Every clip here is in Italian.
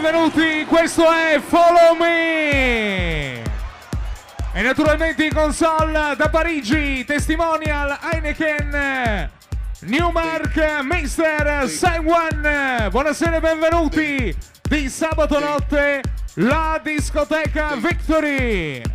benvenuti, questo è Follow Me! E naturalmente in console da Parigi, testimonial Heineken, Newmark, Mister, Saiwan, buonasera e benvenuti di sabato notte, la discoteca Victory!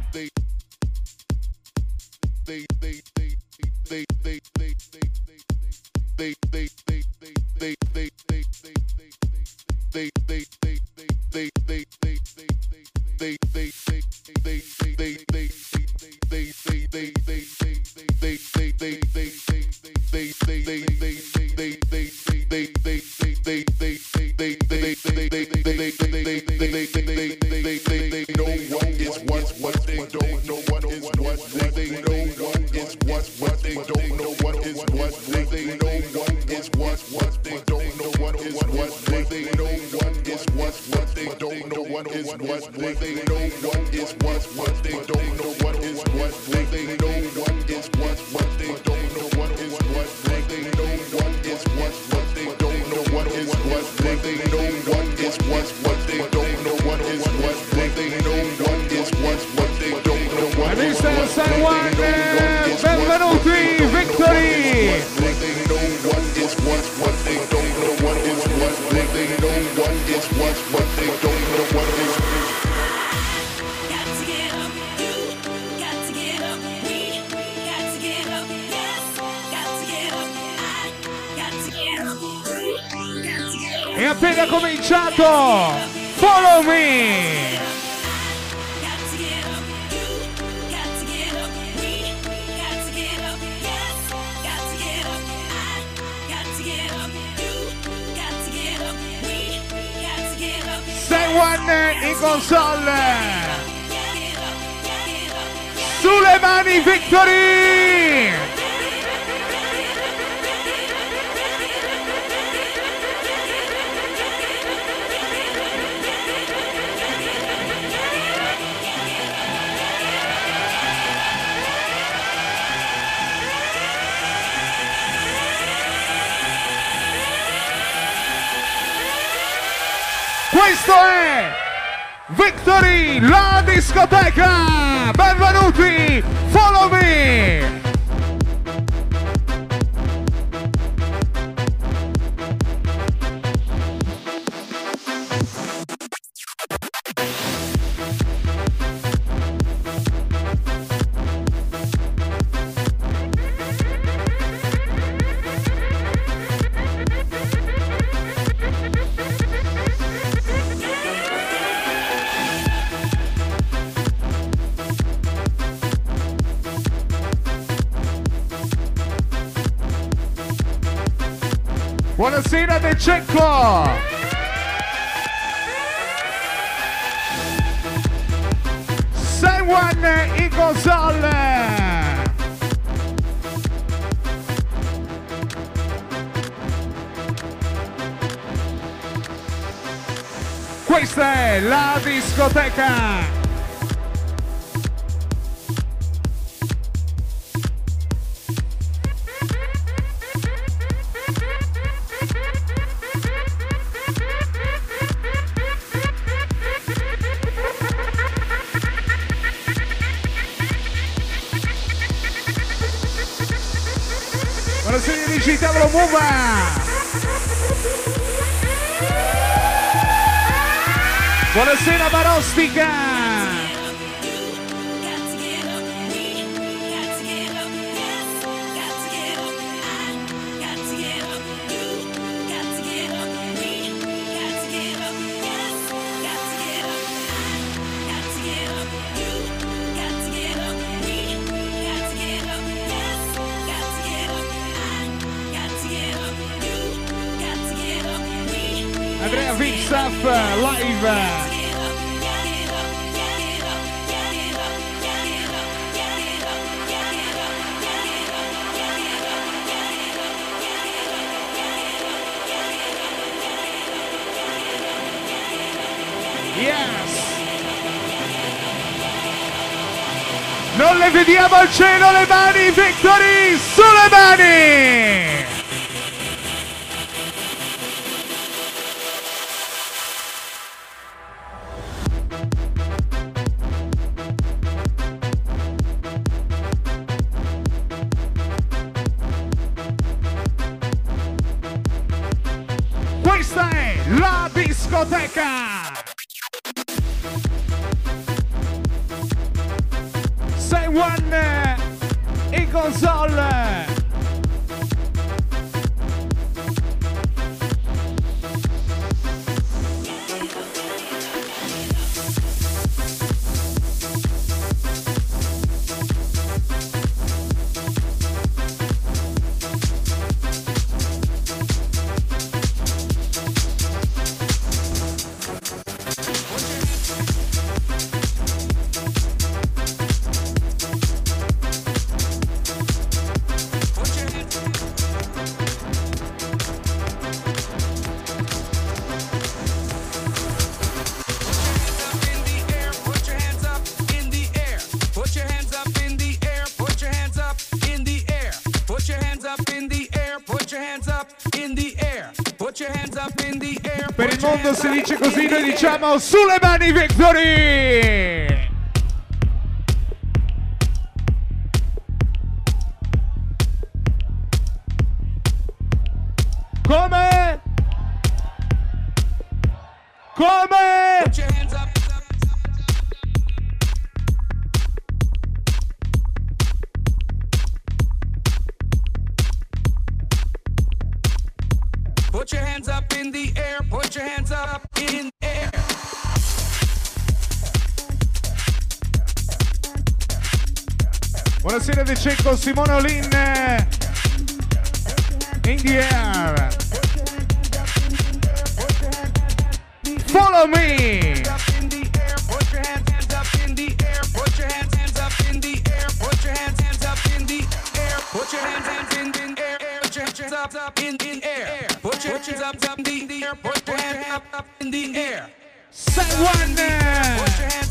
cominciato! Follow me! Sei One eh, in console! Sulle mani Victory! Victory, la discoteca! Benvenuti, follow me! invece qua! Juan y Questa è la discoteca. Buonasera Barostica! Andiamo al cielo le mani, Victoris! Vamos, Suleimani Victory! Come! Come! Put. Put your hands up in the air, put your hands up. Buonasera De Cecco, Simone Olin. Eh, in the air. Follow me. Put your hands in the air, put your hands up, up in the air. Put your hands up, up in the air, put your hands up, up in the air. Set one. Put your hands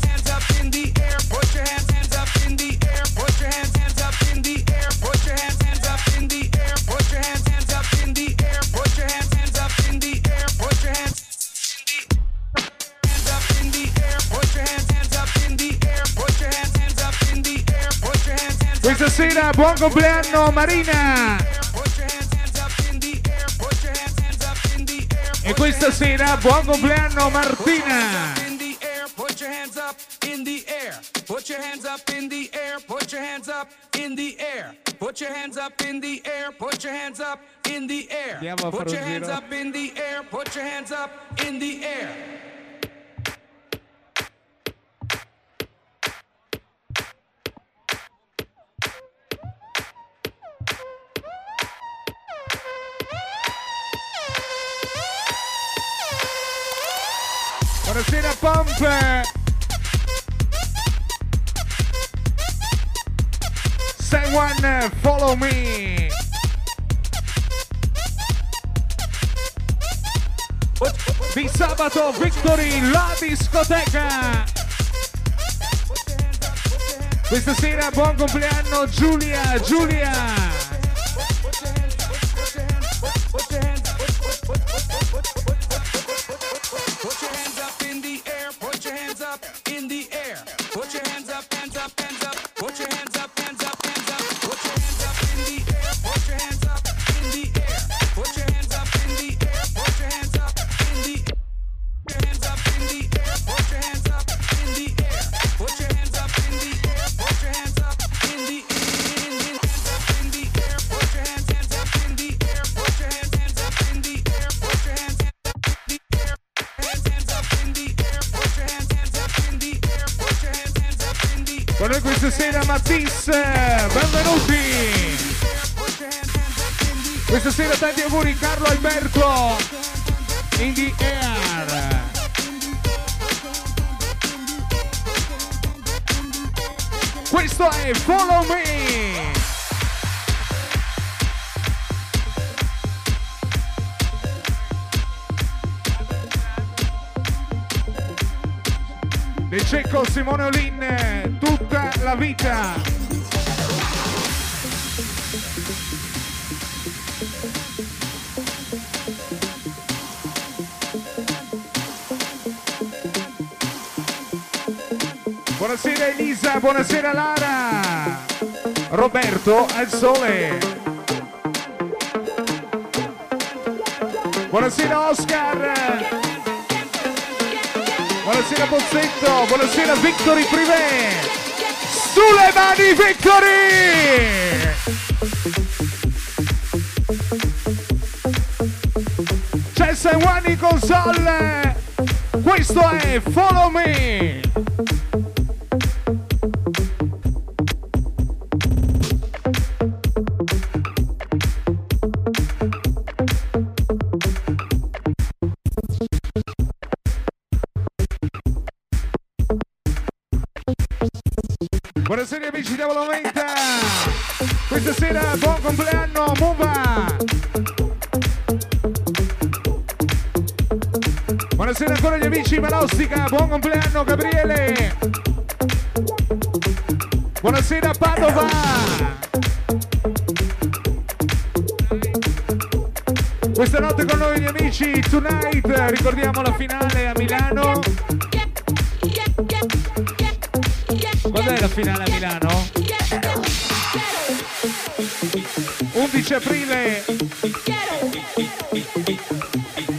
Juan cumpleaños, Marina. E questa sera buon compleanno Martina. Put your hands up in the air. Put your hands up in the air. Put your hands up in the air. Put your hands up in the air. Put your hands up in the air. Put your hands up in the air. Put your hands up in the air. Buonasera Pompe! Someone follow me! Di sabato Victory, la discoteca! Questa sera buon compleanno Giulia, Giulia! tanti auguri Carlo Alberto in the air. Questo è Follow Me. De Cecco Simone Olin tutta la vita. Elisa, buonasera Lara. Roberto al sole. Buonasera Oscar. Buonasera Bozzetto, buonasera Victory Privé. Sulle mani Victory! C'è San Juan in console! Questo è Follow Me!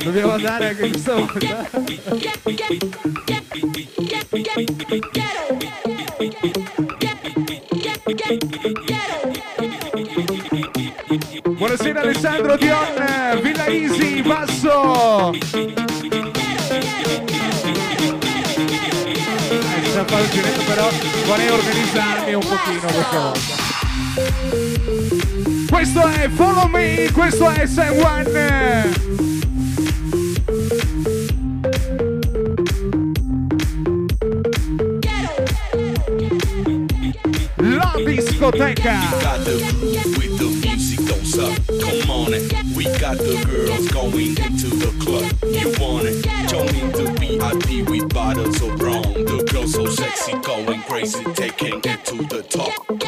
Dobbiamo andare anche questa volta. Buonasera Alessandro Dion Villa Easy Basso. Eh, sta giretto però vorrei organizzarmi un pochino questa volta questo è Follow Me, questo è Juan. La discoteca. got don't suck. Come on it. We got the girls going into the club. You want it? Join in the VIP with bottles of rum. The girls so sexy, going crazy, taking it to the top.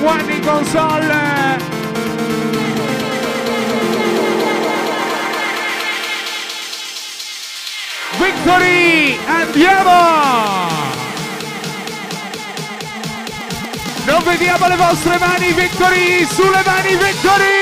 E Juan in console! Victory! Andiamo! Non vediamo le vostre mani, Victory! Sulle mani, Victory!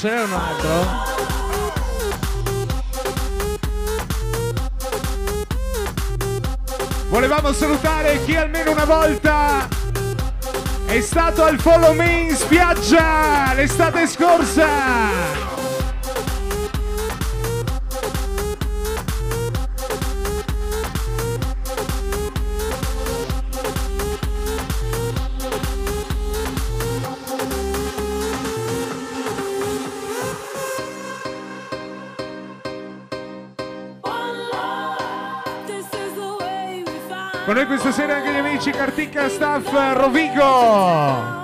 ce un altro? Volevamo salutare chi almeno una volta è stato al Follow Me in spiaggia l'estate scorsa. Music Artica Staff Rovigo.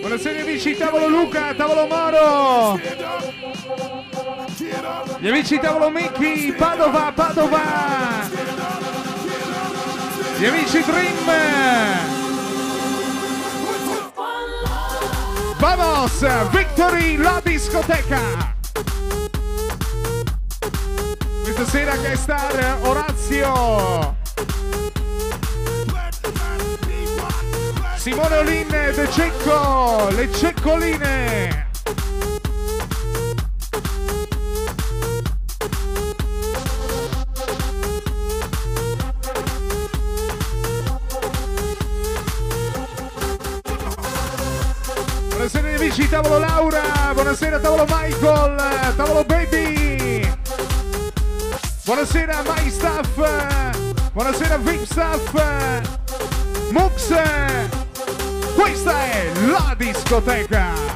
Buonasera amici, tavolo Luca, tavolo Moro! Maro! Gli amici Tavolomecchi, Padova, Padova! Gli amici Dream! Vamos! Victory la discoteca! Questa sera che star Orazio! Simone Olin De Cecco, le ceccoline! buonasera My Staff, buonasera Vip Staff, Mux, questa è la discoteca.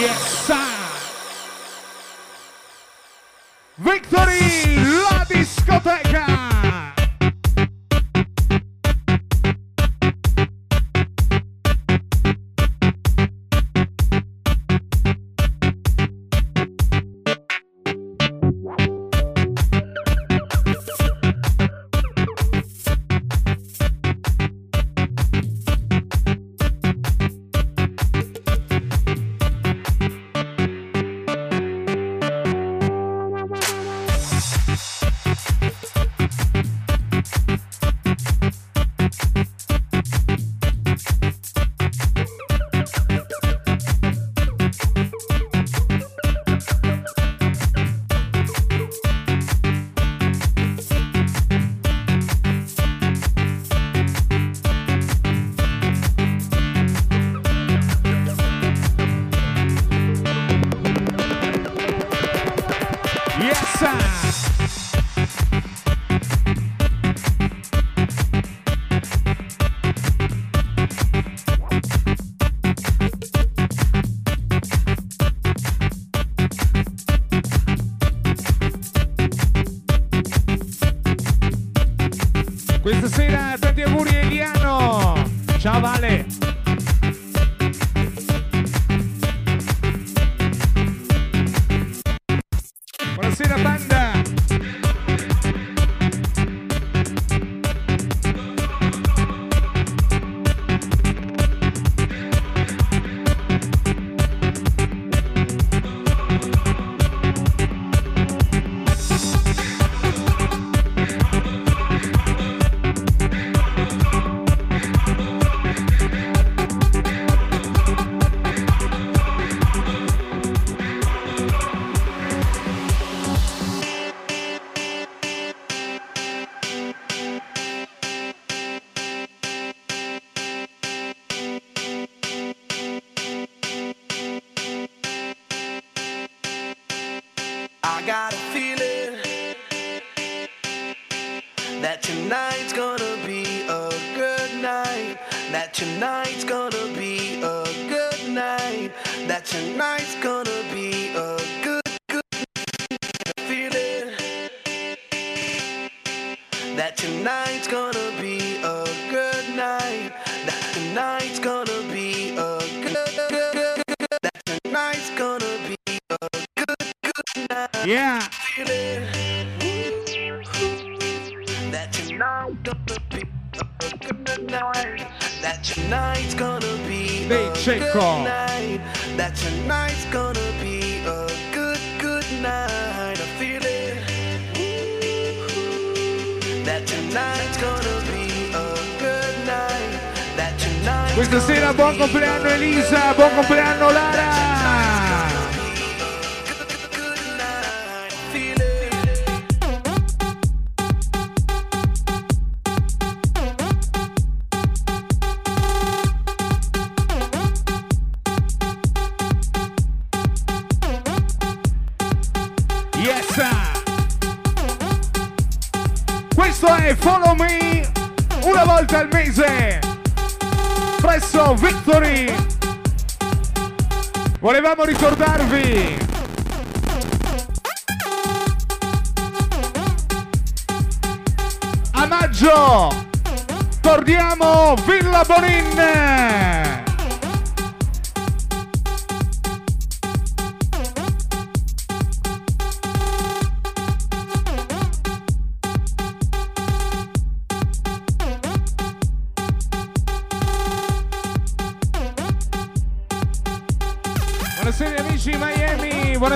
Yes, sir.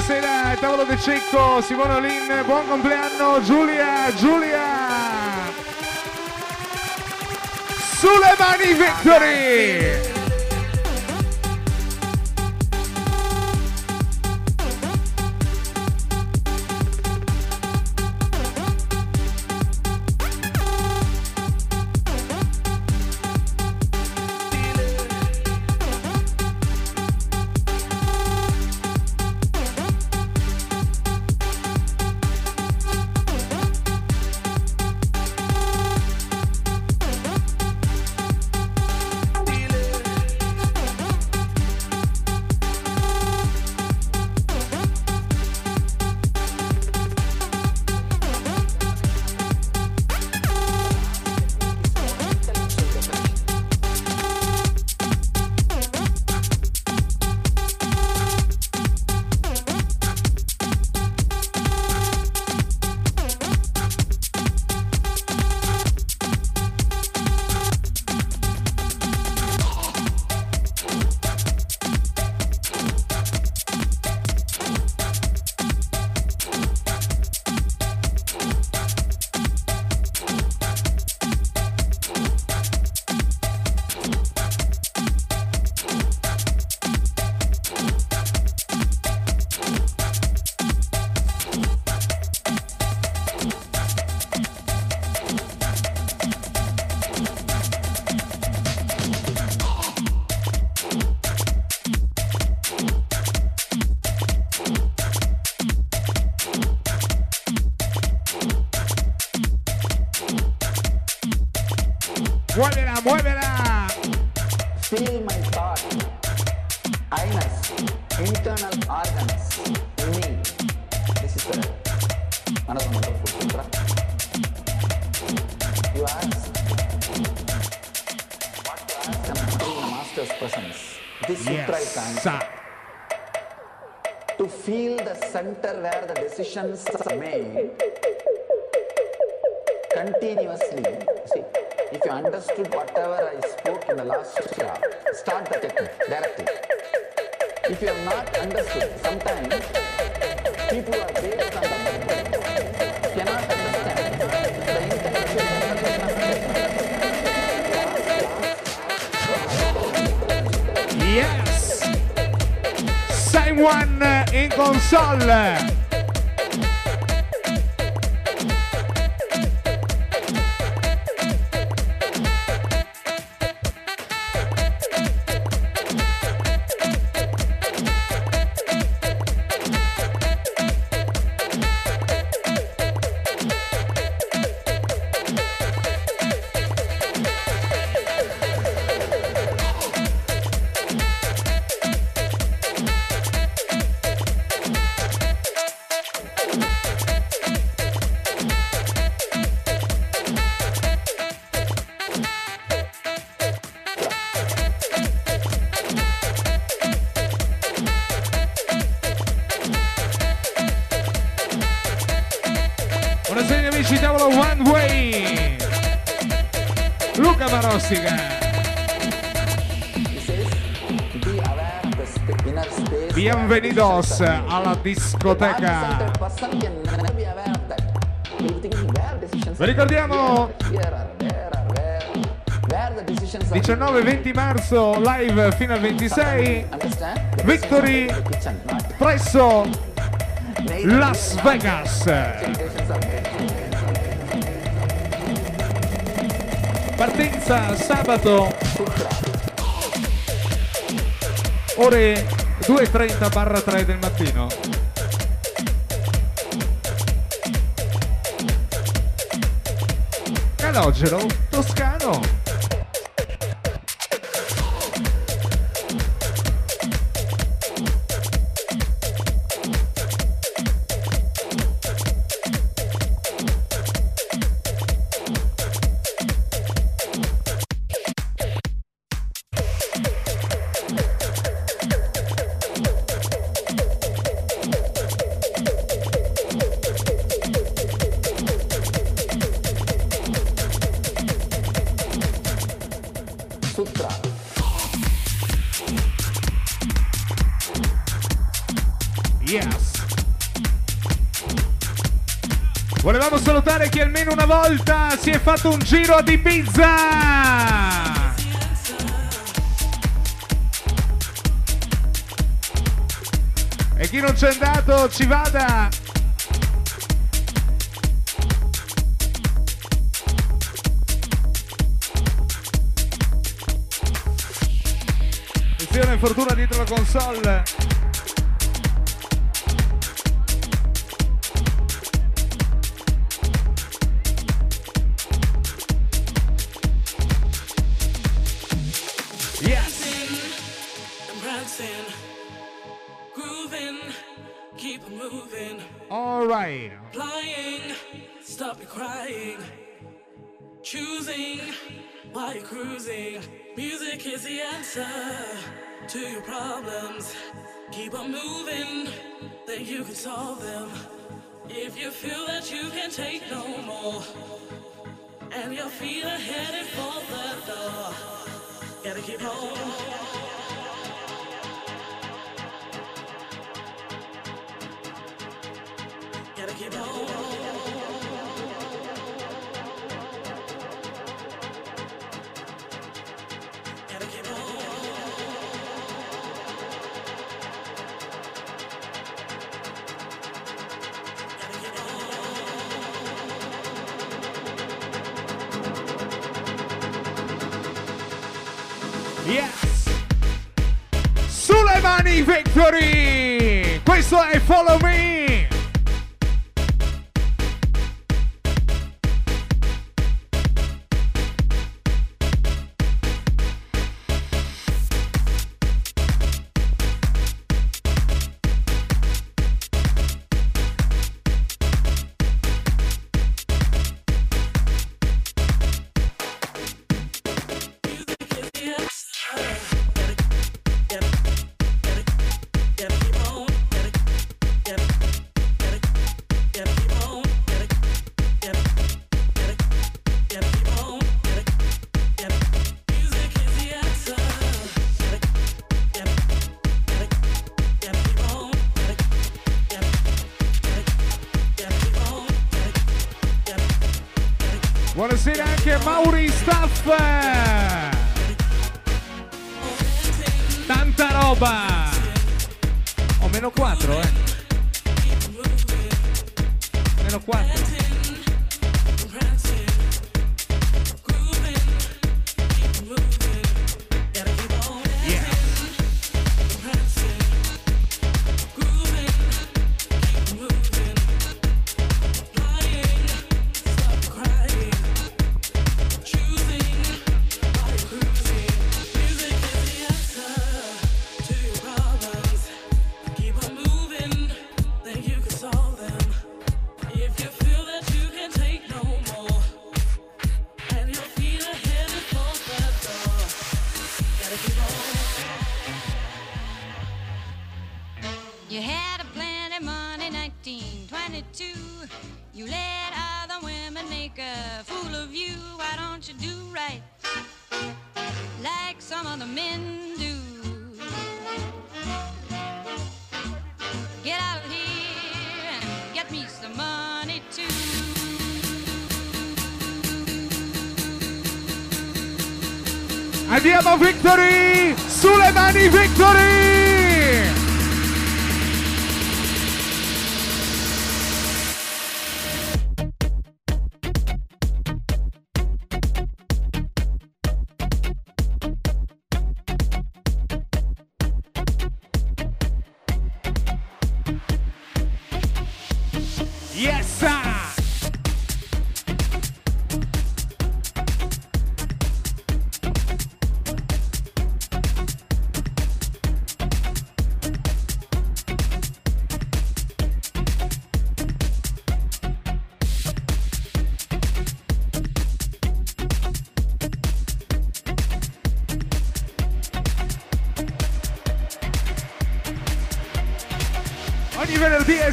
it. Questa sera al tavolo del cecco Simone Olin, buon compleanno Giulia, Giulia. Sulle mani Victory. center where the decisions are made continuously. See, if you understood whatever I spoke in the last chapter, start the technique directly. If you have not understood, sometimes people are based on the understand. Yes! Same one! Console. Where, where the decisions are 19-20 marzo live fino al 26 Understand? The Victory presso Las Vegas. Partenza sabato ore 2.30 barra 3 del mattino. Calogero toscano. Si è fatto un giro ad Ibiza. E chi non c'è andato ci vada. Attenzione, fortuna dietro la console. Music is the answer to your problems. Keep on moving, then you can solve them. If you feel that you can take no more, and your feet are headed for the door, gotta keep on. Gotta keep on. Yes. Sulle mani Victory. Questo è Follow Me.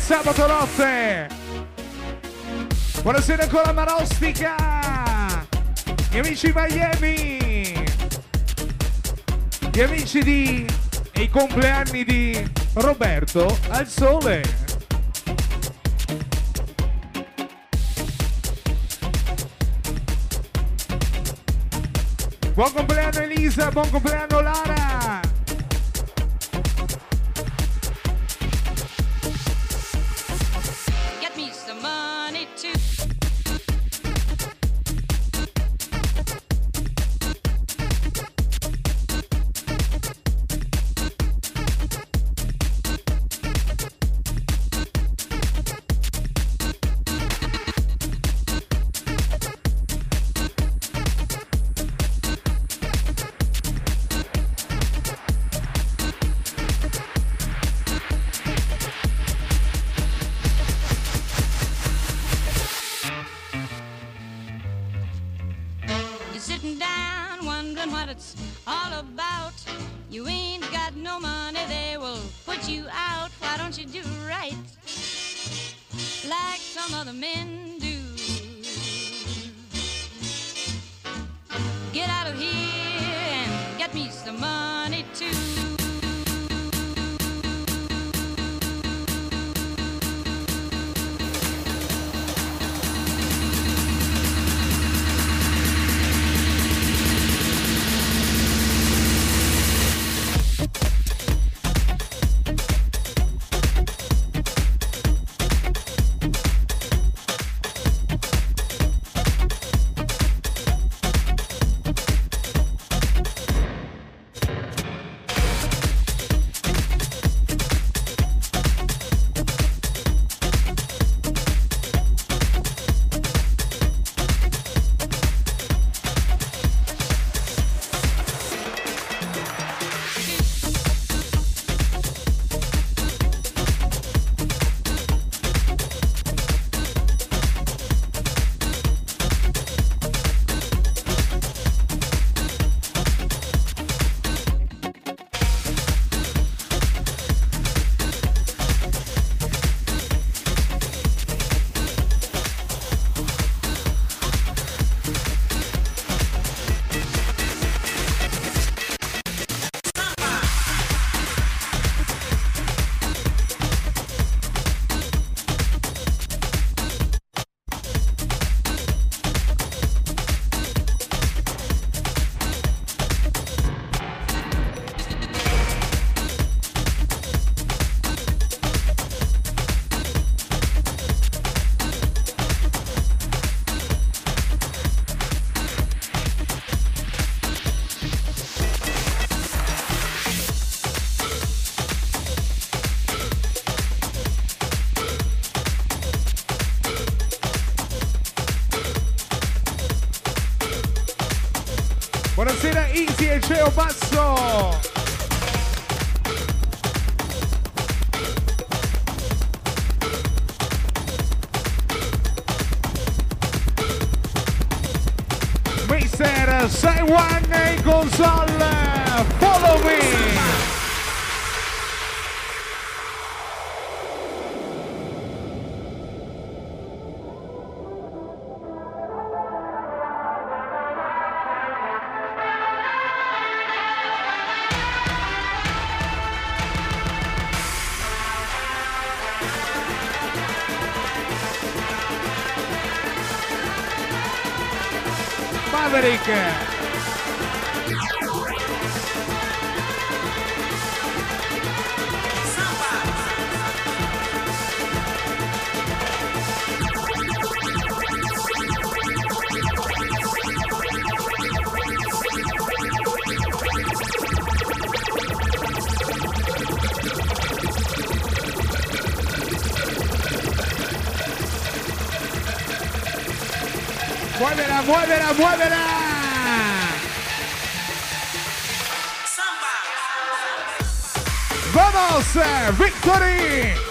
Sabato notte. Buonasera ancora Marostica. Gli amici Miami. Gli amici di... E i compleanni di Roberto al sole. Buon compleanno Elisa, buon compleanno Lara. Easy muévela. Vamos, eh, Victory.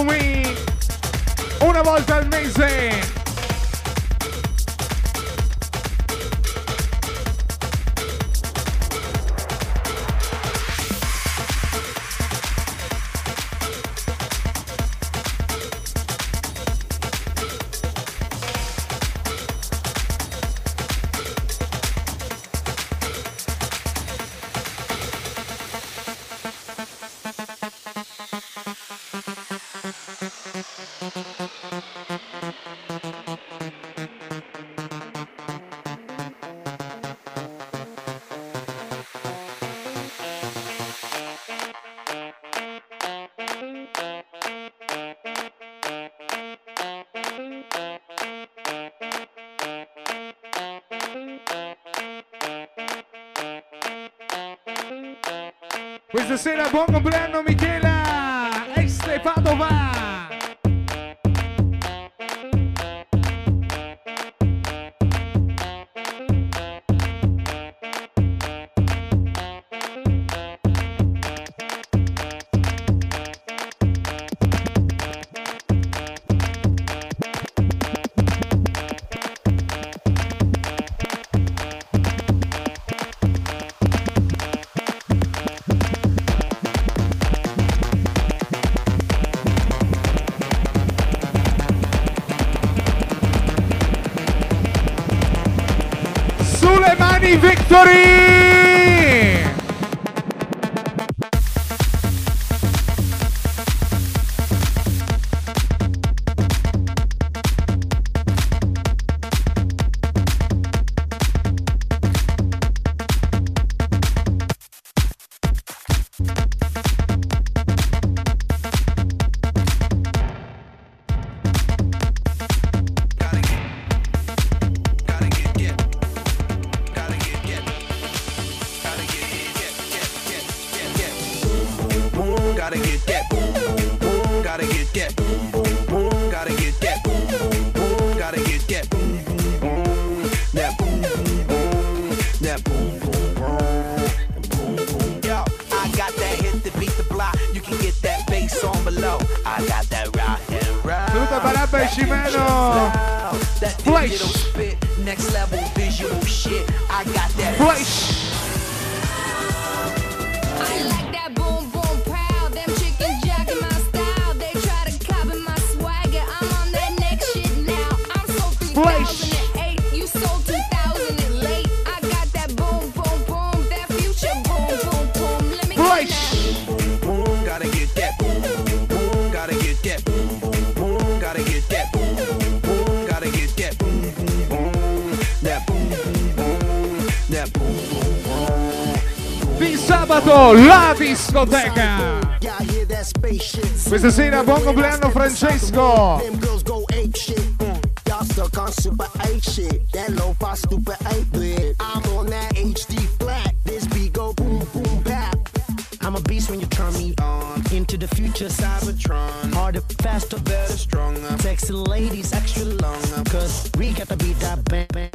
Follow me. Una volta al mese. Questa sera buon compleanno Michela Este Padova. Victory! Saluta para about Flash. Next level visual that. Flash. la discoteca. Questa sera buon compleanno Francesco. Stuck on super 8 shit, that low fi stupid 8 bit. I'm on that HD flat, this beat go boom boom bap. I'm a beast when you turn me on. Into the future, Cybertron. Harder, faster, better, stronger. Sexy ladies, extra long. Cause we got to beat that bang bang.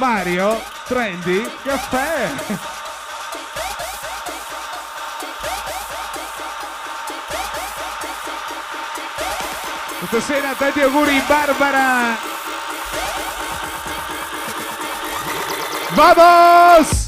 Mario Trendy Caffè. Stasera tanti auguri Barbara. Vamos!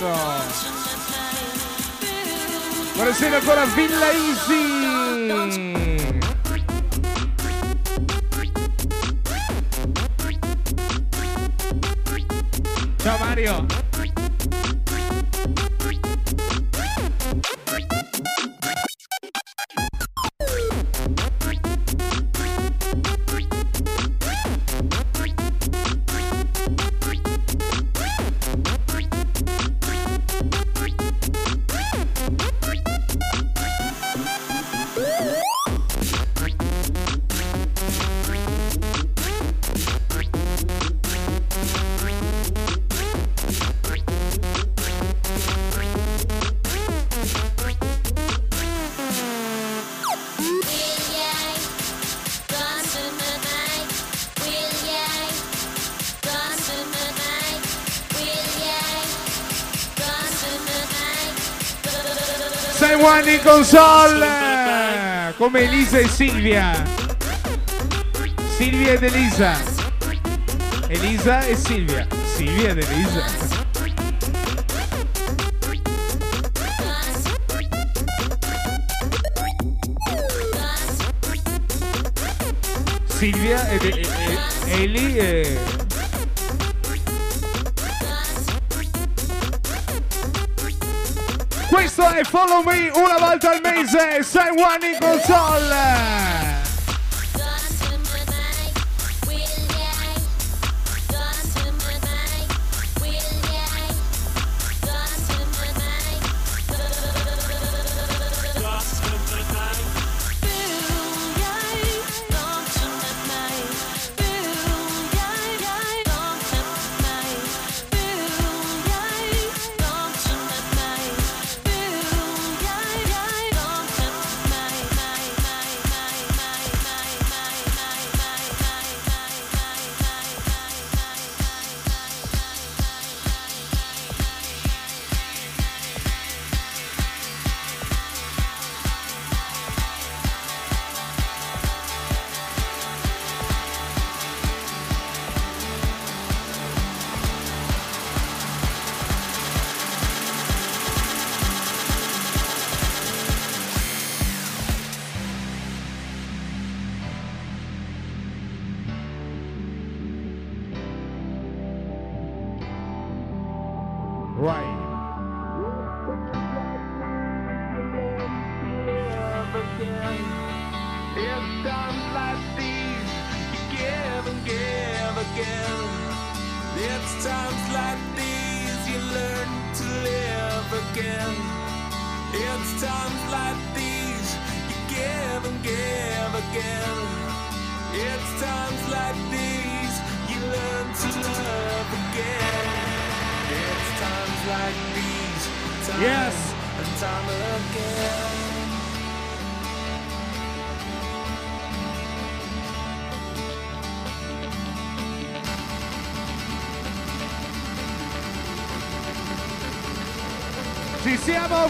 Maledetto! Buonasera ancora Villa Easy! Ciao Mario! In console! Come Elisa e Silvia. Silvia ed Elisa. Elisa e Silvia. Silvia ed Elisa. Silvia ed e, e- Eli e... Follow Me una volta al mese, sei one in console!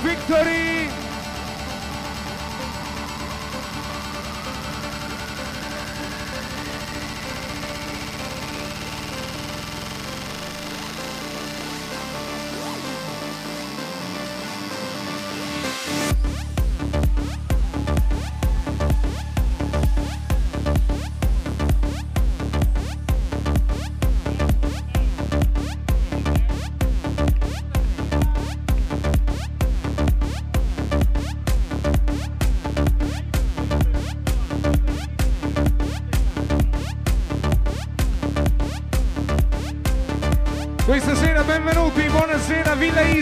Victory!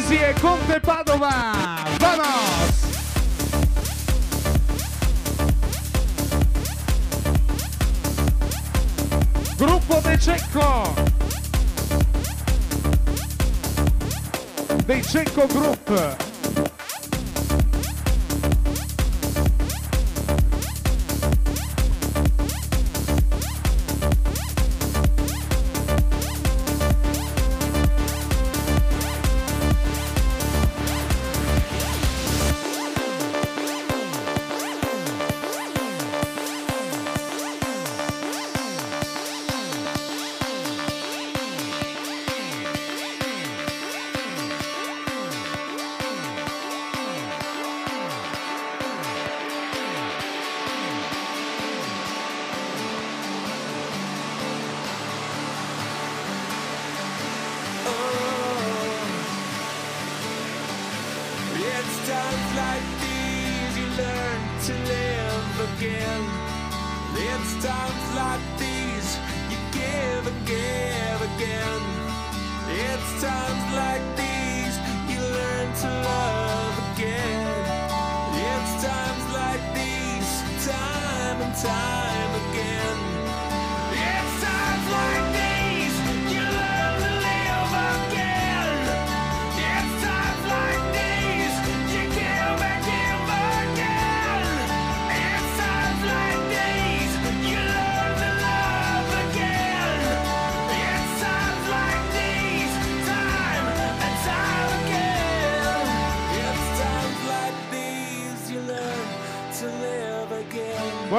Easy e Conte Padova! Vamos! Gruppo De Cecco! De Cecco Group!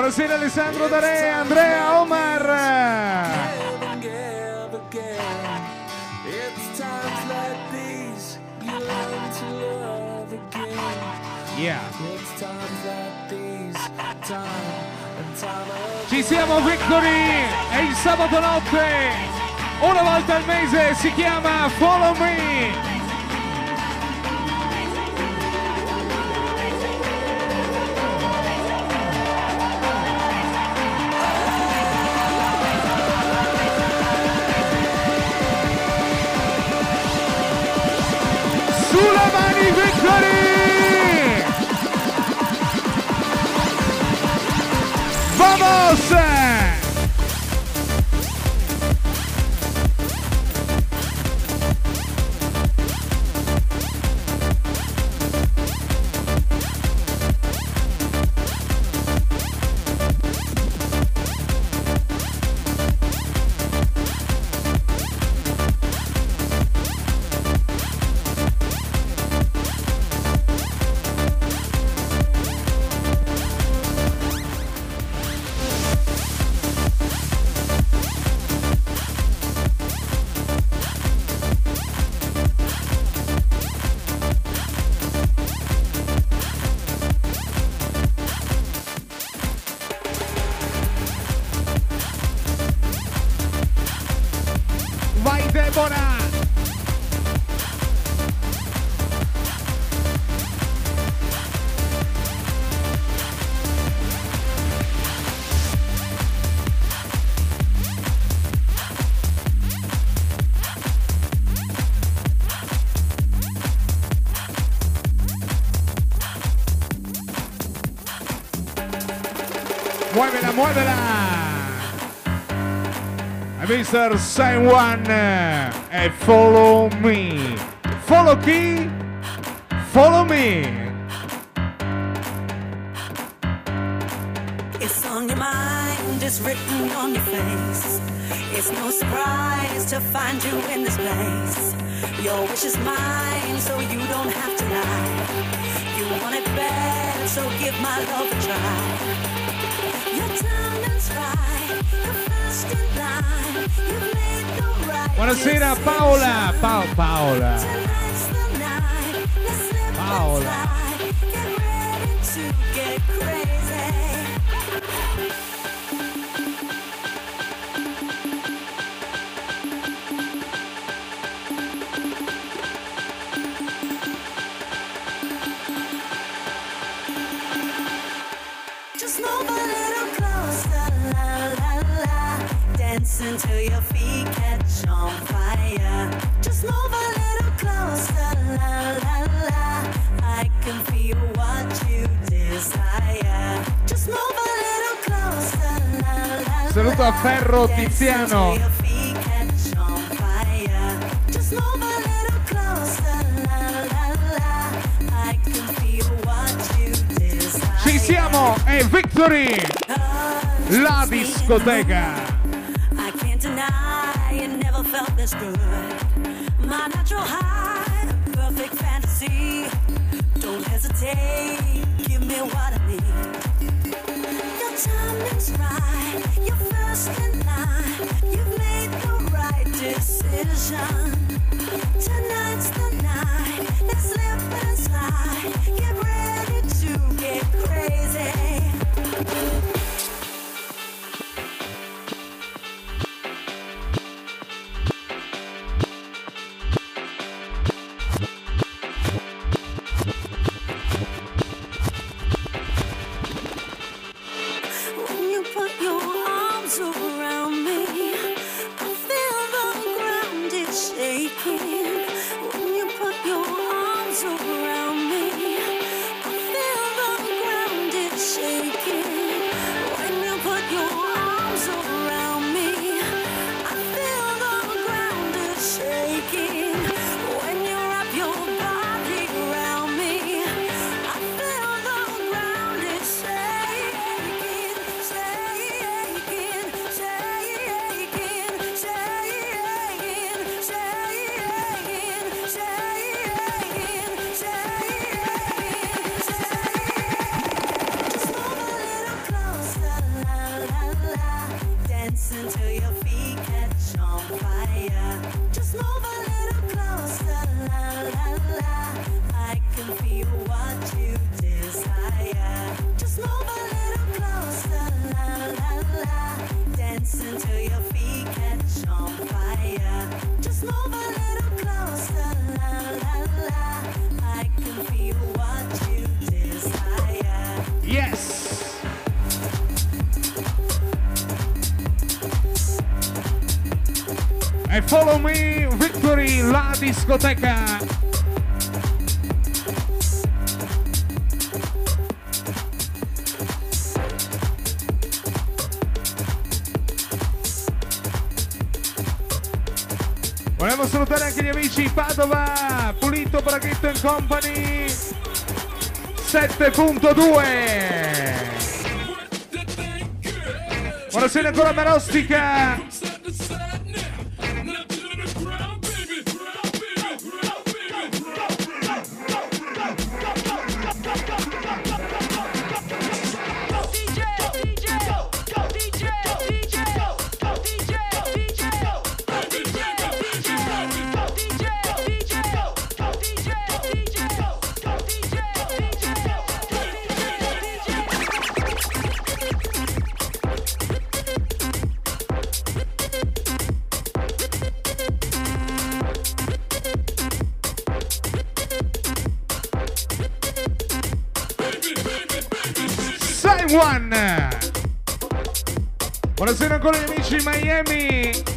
Buonasera Alessandro Dare, Andrea Omar. Yeah. Ci siamo Victory! È il sabato notte! Una volta al mese si chiama Follow Me! Mr. one eh, and Follow Me. Follow chi? Follow me. It's on your mind, it's written on your face. It's no surprise to find you in this place. Your wish is mine, so you don't have to lie. You want it bad, so give my love. Buonasera Paola, Paola. Saluto a Ferro Tiziano. Ci siamo, è Victory! La discoteca! Get ready to get crazy. 7.2. Buonasera ancora Marostica. Ancora gli amici di Miami.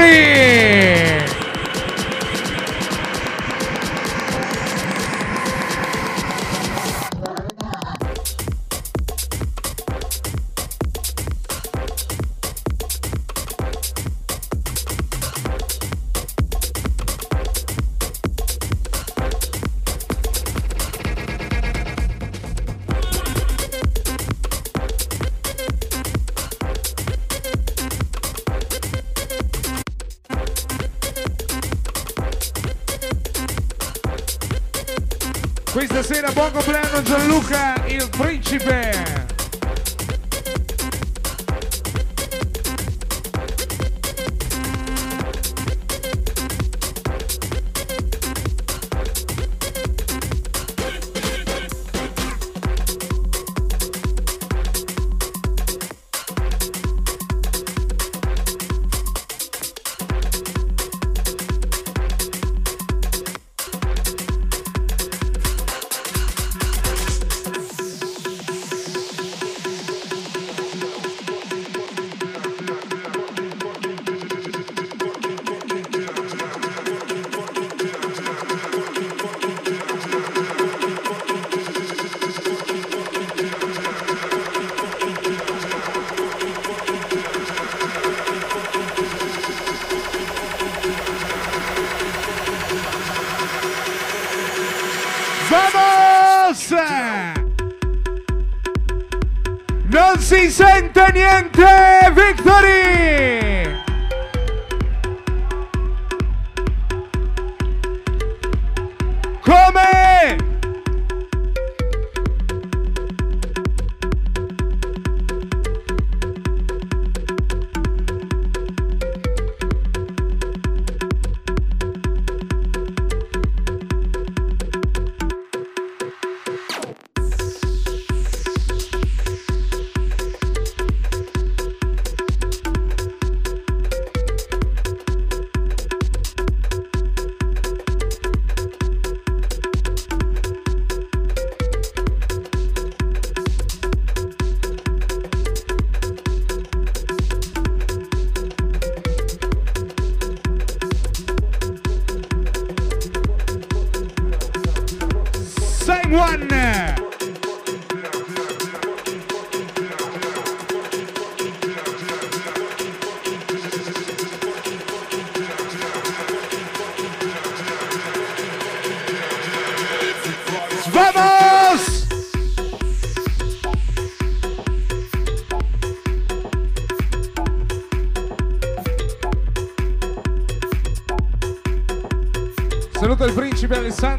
Mani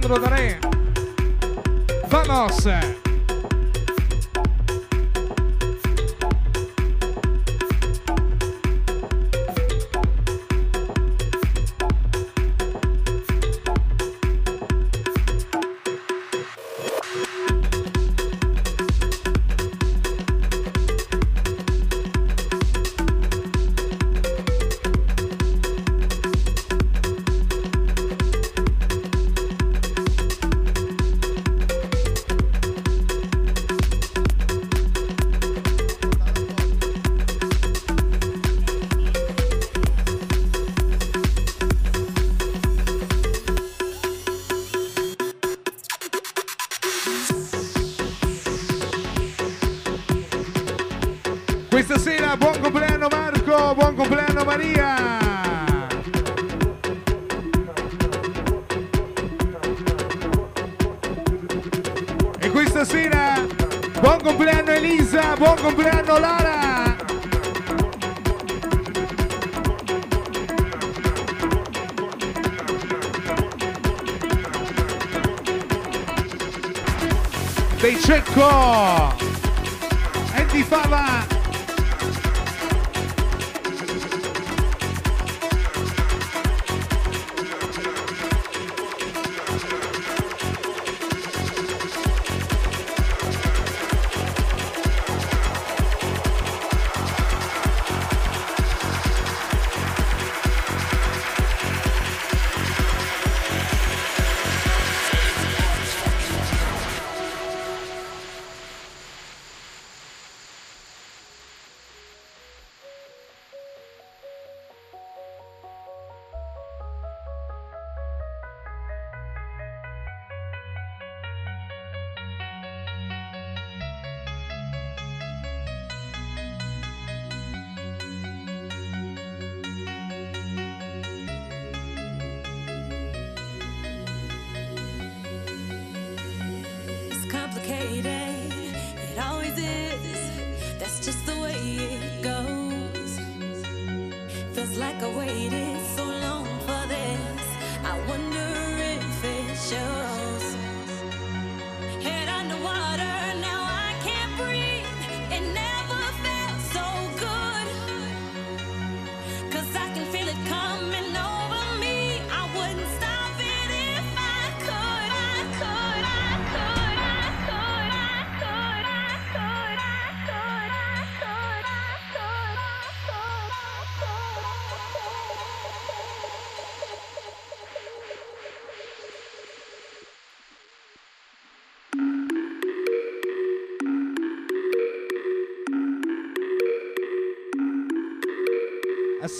Alejandro Daré.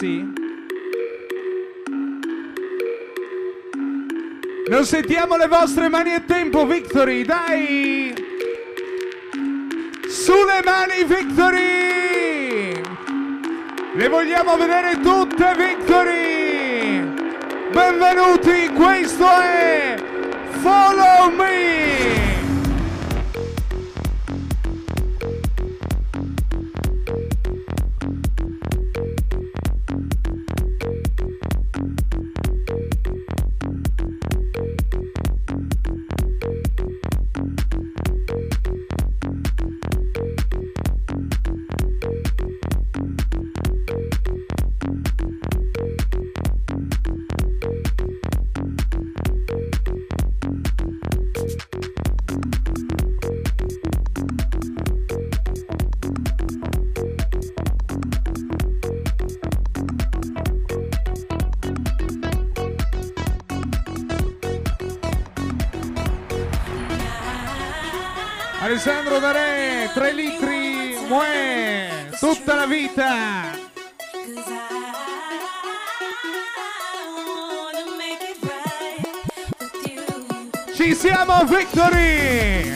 ragazzi? Non sentiamo le vostre mani a tempo, Victory, dai! Sulle mani, Victory! Le vogliamo vedere tutte, Victory! Benvenuti, questo è Follow Me! tutta la vita. Ci siamo, Victory!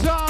One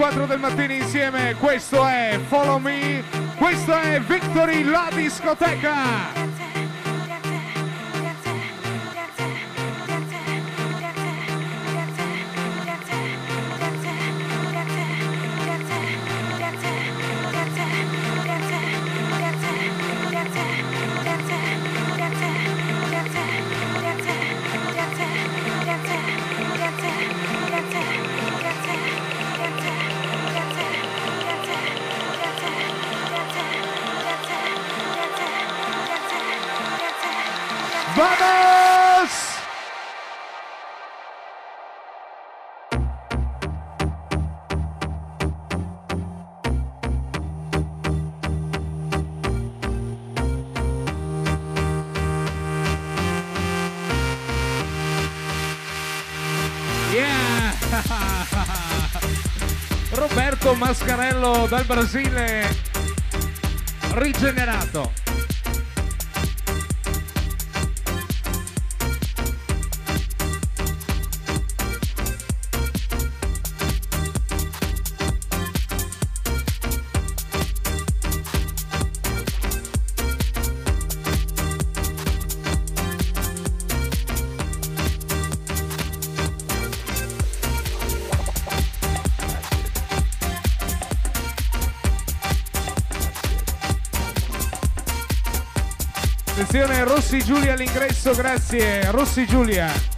4 del mattino insieme, questo è Follow Me, questo è Victory la discoteca. Dal Brasile rigenerato. Rossi Giulia all'ingresso, grazie. Rossi Giulia.